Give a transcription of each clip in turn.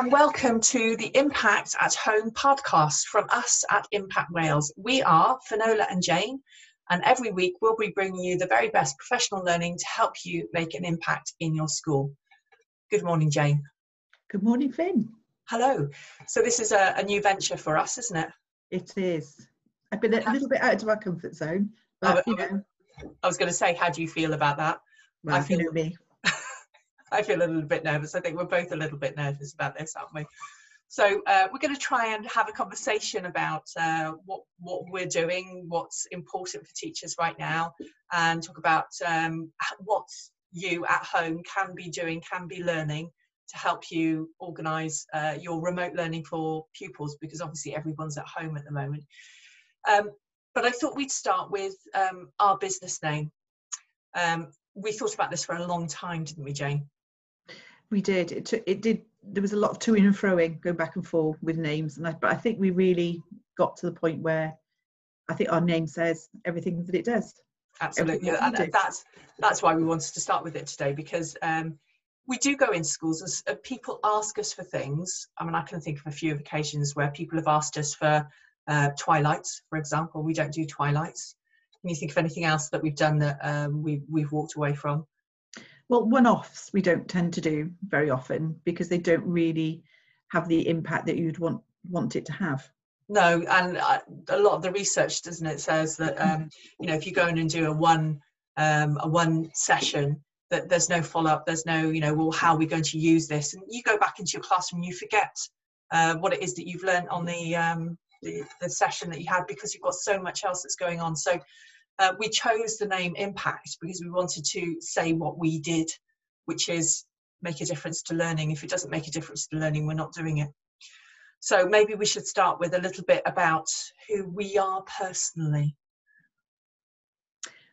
And welcome to the Impact at Home podcast from us at Impact Wales. We are Finola and Jane, and every week we'll be bringing you the very best professional learning to help you make an impact in your school. Good morning, Jane. Good morning, Fin. Hello. So, this is a, a new venture for us, isn't it? It is. I've been a little bit out of my comfort zone, but Oh, you know, I was going to say, how do you feel about that? well, I feel- you know me. I feel a little bit nervous. I think we're both a little bit nervous about this, aren't we? So uh, we're going to try and have a conversation about uh, what what we're doing, what's important for teachers right now, and talk about um, what you at home can be doing, can be learning to help you organise uh, your remote learning for pupils, because obviously everyone's at home at the moment. Um, but I thought we'd start with um, our business name. Um, we thought about this for a long time, didn't we, Jane? We did. It took. It did. There was a lot of to and froing, going back and forth with names, and I, but I think we really got to the point where I think our name says everything that it does. absolutely and do. that's that's why we wanted to start with it today because um, we do go in schools as uh, people ask us for things i mean i can think of a few occasions where people have asked us for uh, twilights for example we don't do twilights can you think of anything else that we've done that um, we, we've walked away from Well, one-offs we don't tend to do very often because they don't really have the impact that you'd want want it to have. no and uh, a lot of the research doesn't it says that um, you know if you go in and do a one um, a one session that there's no follow-up there's no you know well how are we going to use this? And you go back into your classroom you forget uh, what it is that you've learned on the, um, the the session that you had because you've got so much else that's going on. So uh, we chose the name impact because we wanted to say what we did which is make a difference to learning if it doesn't make a difference to learning we're not doing it so maybe we should start with a little bit about who we are personally.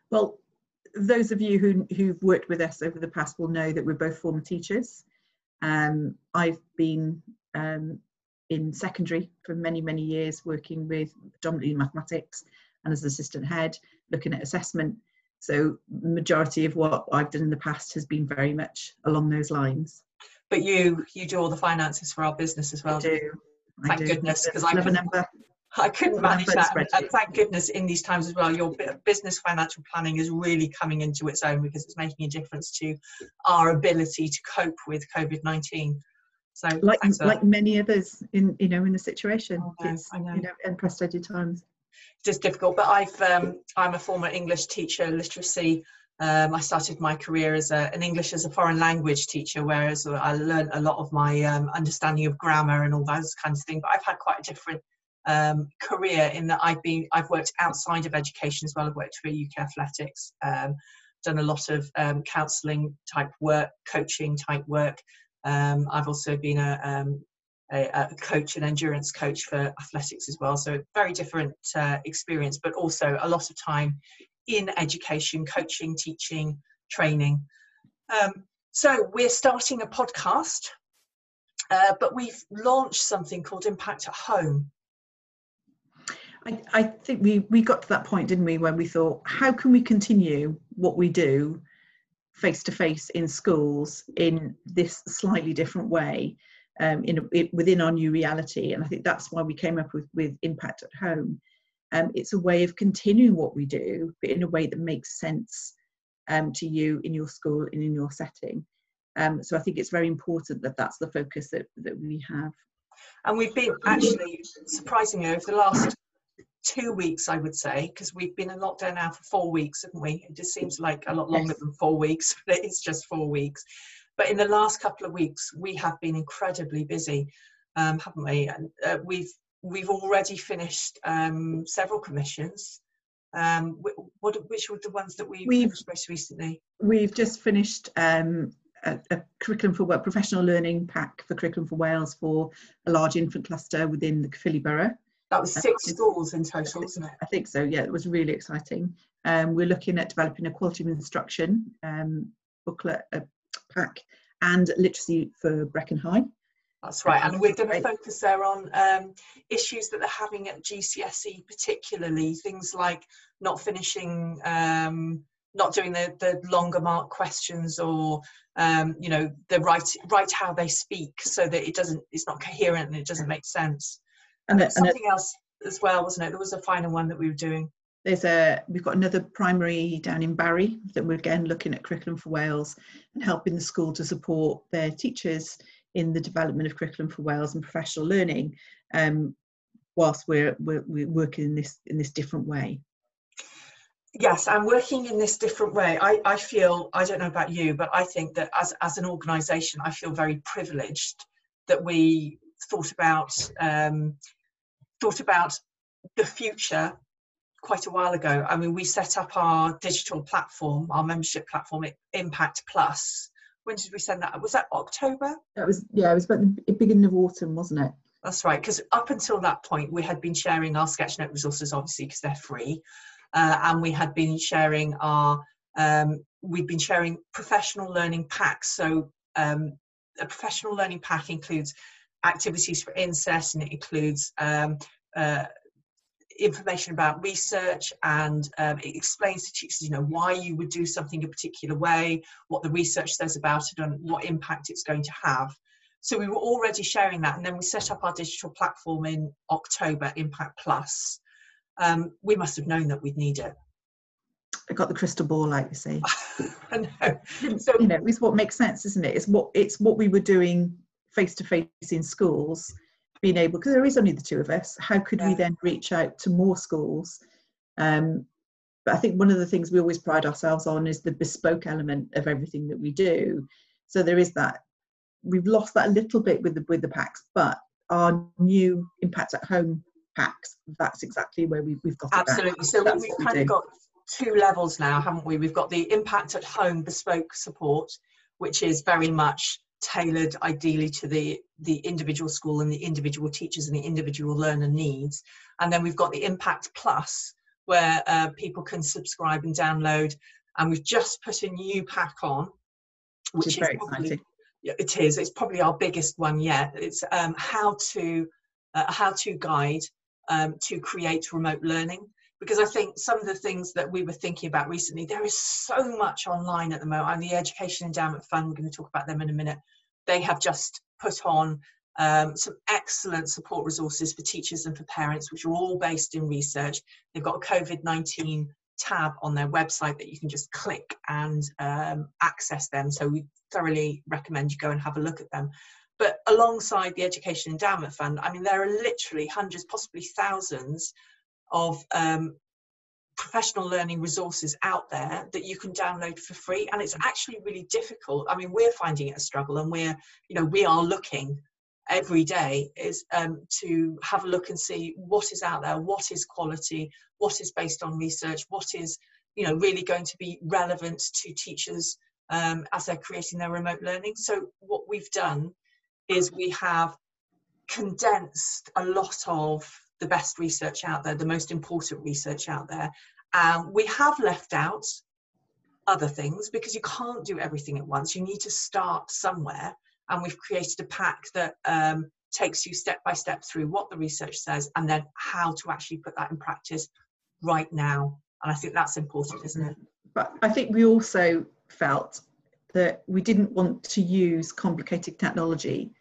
Well, those of you who, who've worked with us over the past will know that we're both former teachers. Um, I've been um, in secondary for many, many years, working with predominantly mathematics and as assistant head, looking at assessment. So majority of what I've done in the past has been very much along those lines. But you, you do all the finances for our business as well. I do. I Thank do. goodness, 'cause I Love a couldn't- number. I couldn't manage that. And, thank goodness in these times as well, your business financial planning is really coming into its own because it's making a difference to our ability to cope with COVID 19. So, Like that. like many others in you know in the situation. Know, it's you know unprecedented times. Just difficult. But I've um, I'm a former English teacher, literacy. Um, I started my career as a, an English as a foreign language teacher, whereas I learned a lot of my um, understanding of grammar and all those kinds of things. But I've had quite a different um, career in that I've been I've worked outside of education as well. I've worked for UK Athletics, um, done a lot of um, counselling type work, coaching type work. Um, I've also been a, a, a coach, an endurance coach for athletics as well. So very different uh, experience, but also a lot of time in education, coaching, teaching, training. Um, so we're starting a podcast, uh, but we've launched something called Impact at Home. I, I think we we got to that point, didn't we, when we thought, how can we continue what we do face to face in schools in this slightly different way, um, in a, it, within our new reality? And I think that's why we came up with with Impact at Home. Um, it's a way of continuing what we do, but in a way that makes sense um, to you in your school and in your setting. Um, so I think it's very important that that's the focus that, that we have. And we've been actually, surprisingly, over the last two weeks, I would say, because we've been in lockdown now for four weeks, haven't we? It just seems like a lot longer Yes. than four weeks, but it's just four weeks. But in the last couple of weeks, we have been incredibly busy, um, haven't we? And uh, we've we've already finished um, several commissions. Um, what which were the ones that we We've- most recently? We've just finished um, a, a curriculum for work, professional learning pack for curriculum for Wales for a large infant cluster within the Caerphilly borough. That was six schools in total, wasn't it? I think so. Yeah, it was really exciting. Um, we're looking at developing a quality of instruction um, booklet uh, pack and literacy for Brecon High. That's right, and we're going to focus there on um, issues that they're having at GCSE, particularly things like not finishing um, not doing the the longer mark questions or um, you know the write write how they speak so that it doesn't it's not coherent and it doesn't make sense. And, and something and else as well wasn't it? There was a final one that we were doing there's a we've got another primary down in Barry that we're again looking at curriculum for Wales and helping the school to support their teachers in the development of curriculum for Wales and professional learning um, whilst we're, we're, we're working in this in this different way. Yes i'm working in this different way. I, I feel i don't know about you but i think that as, as an organization i feel very privileged that we thought about um, thought about the future quite a while ago. I mean, we set up our digital platform, our membership platform, Impact Plus. When did we send that? Was that October? That was yeah, it was about the beginning of autumn, wasn't it? That's right. Because up until that point, we had been sharing our Sketchnote resources, obviously, because they're free, uh, and we had been sharing our um, we've been sharing professional learning packs. So um, a professional learning pack includes activities for INSET and it includes um, uh, information about research and um, it explains to teachers you know why you would do something a particular way what the research says about it and what impact it's going to have so we were already sharing that and then we set up our digital platform in october impact plus um, we must have known that we'd need it I got the crystal ball, like you say. I know. So you know, it's what makes sense, isn't it? It's what it's what we were doing face to face in schools being able because there is only the two of us how could yeah. we then reach out to more schools? Um, but i think one of the things we always pride ourselves on is the bespoke element of everything that we do. So there is that we've lost that a little bit with the with the packs but our new impact at home packs that's exactly where we, we've got absolutely. So that's we've kind we of got two levels now haven't we? We've got the impact at home bespoke support which is very much tailored ideally to the the individual school and the individual teachers and the individual learner needs. And then we've got the impact plus where uh, people can subscribe and download. And we've just put a new pack on which, which is, very probably, exciting. Yeah, it is. It's probably our biggest one yet. It's um, how to uh, how to guide um, to create remote learning because I think some of the things that we were thinking about recently, there is so much online at the moment. And the Education Endowment Fund, we're going to talk about them in a minute. They have just put on um, some excellent support resources for teachers and for parents, which are all based in research. They've got a COVID 19 tab on their website that you can just click and um, access them. So we thoroughly recommend you go and have a look at them. But alongside the Education Endowment Fund, I mean, there are literally hundreds, possibly thousands of um, professional learning resources out there that you can download for free and it's actually really difficult. I mean we're finding it a struggle and we're you know we are looking every day is um, to have a look and see what is out there what is quality what is based on research what is you know really going to be relevant to teachers um, as they're creating their remote learning. So what we've done is we have condensed a lot of the best research out there, the most important research out there. Um, we have left out other things because you can't do everything at once. You need to start somewhere. And we've created a pack that um, takes you step by step through what the research says and then how to actually put that in practice right now. And I think that's important, isn't it? But I think we also felt that we didn't want to use complicated technology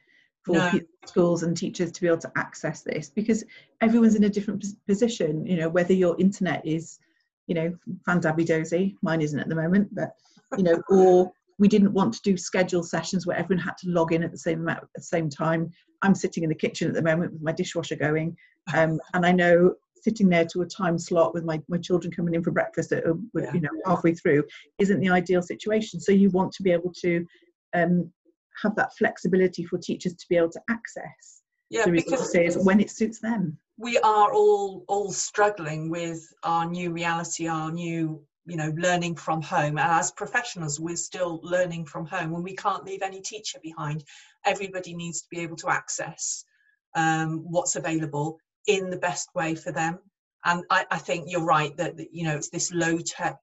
for no. schools and teachers to be able to access this because everyone's in a different position you know whether your internet is you know fandabby dozy mine isn't at the moment but you know or we didn't want to do scheduled sessions where everyone had to log in at the same amount at the same time. I'm sitting in the kitchen at the moment with my dishwasher going um, and i know sitting there to a time slot with my, my children coming in for breakfast at, uh, you know halfway through isn't the ideal situation. So you want to be able to um, have that flexibility for teachers to be able to access yeah, the resources when it suits them. We are all all struggling with our new reality, our new you know learning from home. And as professionals we're still learning from home. And we can't leave any teacher behind everybody needs to be able to access um, what's available in the best way for them. And I, I think you're right that you know it's this low tech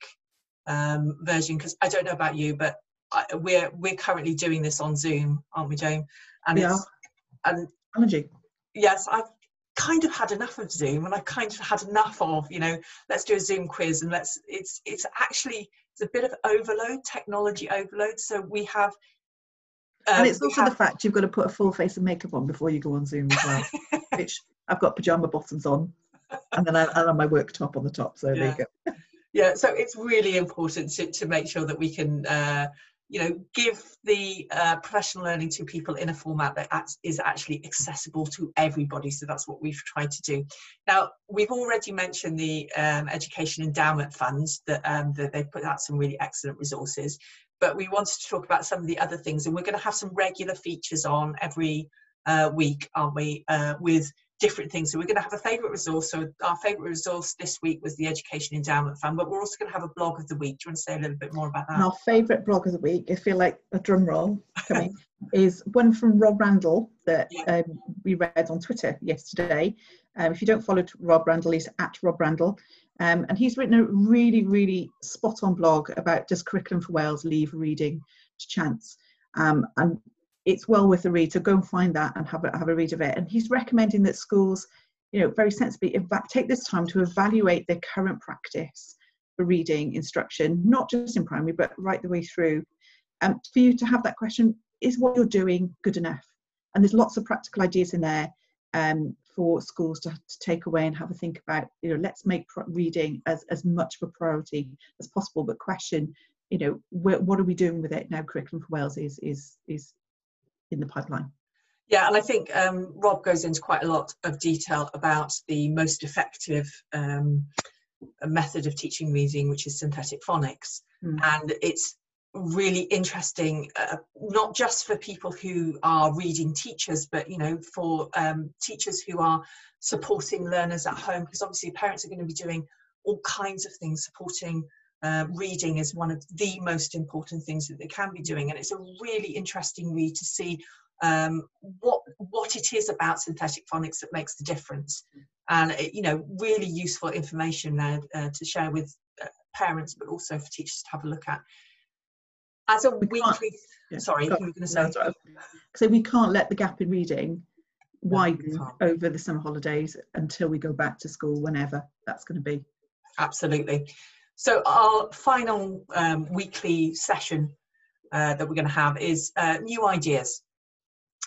um, version because I don't know about you but we're we're currently doing this on Zoom, aren't we, Jane? And yeah. it's and challenging. Yes, I've kind of had enough of Zoom, and I've kind of had enough of you know, let's do a Zoom quiz, and let's. It's it's actually there's a bit of overload, technology overload. So we have. Um, and it's also have, the fact you've got to put a full face of makeup on before you go on Zoom as well, which I've got pajama bottoms on, and then I, I have my work top on the top. So yeah. there you go. yeah, so it's really important to, to make sure that we can uh, you know, give the uh, professional learning to people in a format that is actually accessible to everybody. So that's what we've tried to do. Now, we've already mentioned the um, Education Endowment Funds that, um, that they put out some really excellent resources, but we wanted to talk about some of the other things, and we're going to have some regular features on every uh, week, aren't we, uh, with different things. So we're going to have a favourite resource. So our favourite resource this week was the Education Endowment Fund, but we're also going to have a blog of the week. Do you want to say a little bit more about that? our favourite blog of the week, I feel like a drum roll coming, is one from Rob Randel that yeah. um, we read on Twitter yesterday. Um, if you don't follow Rob Randel, he's at Rob Randel. Um, and he's written a really, really spot on blog about does Curriculum for Wales leave reading to chance? Um, and it's well worth a read. So go and find that and have a, have a read of it. And he's recommending that schools, you know, very sensibly take this time to evaluate their current practice for reading instruction, not just in primary, but right the way through. Um, for you to have that question, is what you're doing good enough? And there's lots of practical ideas in there um, for schools to, to, take away and have a think about, you know, let's make reading as, as much of a priority as possible, but question, you know, wh- what are we doing with it now? Curriculum for Wales is, is, is in the pipeline. Yeah, and I think um, Rob goes into quite a lot of detail about the most effective um, method of teaching reading, which is synthetic phonics. Mm. And it's really interesting, uh, not just for people who are reading teachers, but you know, for um, teachers who are supporting learners at home, because obviously parents are going to be doing all kinds of things supporting uh, reading is one of the most important things that they can be doing, and it's a really interesting read to see um, what what it is about synthetic phonics that makes the difference, and it, you know, really useful information there uh, to share with uh, parents, but also for teachers to have a look at. As a we weekly, yeah, sorry, you were going to say. No, so we can't let the gap in reading widen no, over the summer holidays until we go back to school, whenever that's going to be. Absolutely. So our final um, weekly session uh, that we're going to have is uh, new ideas.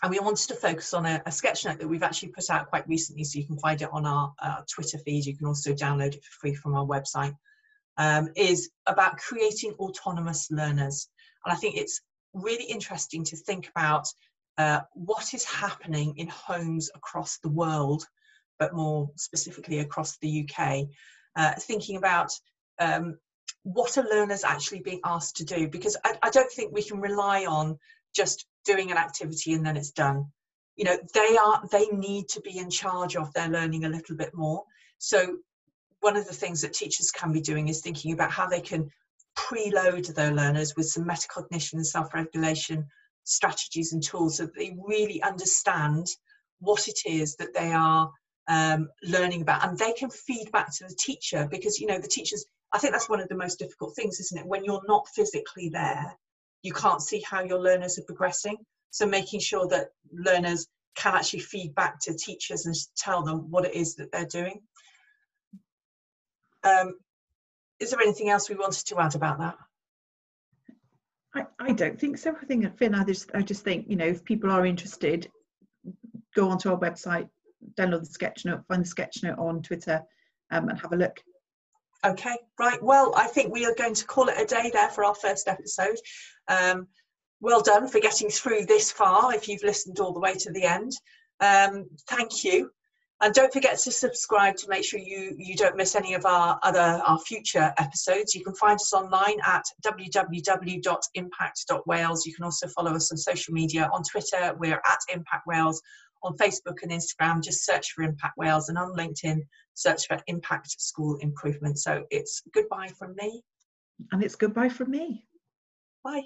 And we wanted to focus on a, a, sketch note that we've actually put out quite recently, so you can find it on our uh, Twitter feed. You can also download it for free from our website. Um, is about creating autonomous learners. And I think it's really interesting to think about uh, what is happening in homes across the world, but more specifically across the UK. Uh, thinking about um, what are learners actually being asked to do? Because I, I don't think we can rely on just doing an activity and then it's done. You know, they are they need to be in charge of their learning a little bit more. So one of the things that teachers can be doing is thinking about how they can preload their learners with some metacognition and self-regulation strategies and tools so that they really understand what it is that they are um, learning about and they can feed back to the teacher because you know the teachers I think that's one of the most difficult things, isn't it? When you're not physically there, you can't see how your learners are progressing. So making sure that learners can actually feed back to teachers and tell them what it is that they're doing. Um, is there anything else we wanted to add about that? I, I don't think so. I think Fin, I just I just think, you know, if people are interested, go onto our website, download the sketch note, find the sketch note on Twitter um, and have a look. Okay, right. Well, I think we are going to call it a day there for our first episode. Um, well done for getting through this far if you've listened all the way to the end. Um, thank you. And don't forget to subscribe to make sure you, you don't miss any of our other our future episodes. You can find us online at www.impact.wales. You can also follow us on social media. On Twitter, we're at Impact Wales. On Facebook and Instagram, just search for Impact Wales. And on LinkedIn, search for Impact School Improvement. So it's goodbye from me. And it's goodbye from me. Bye.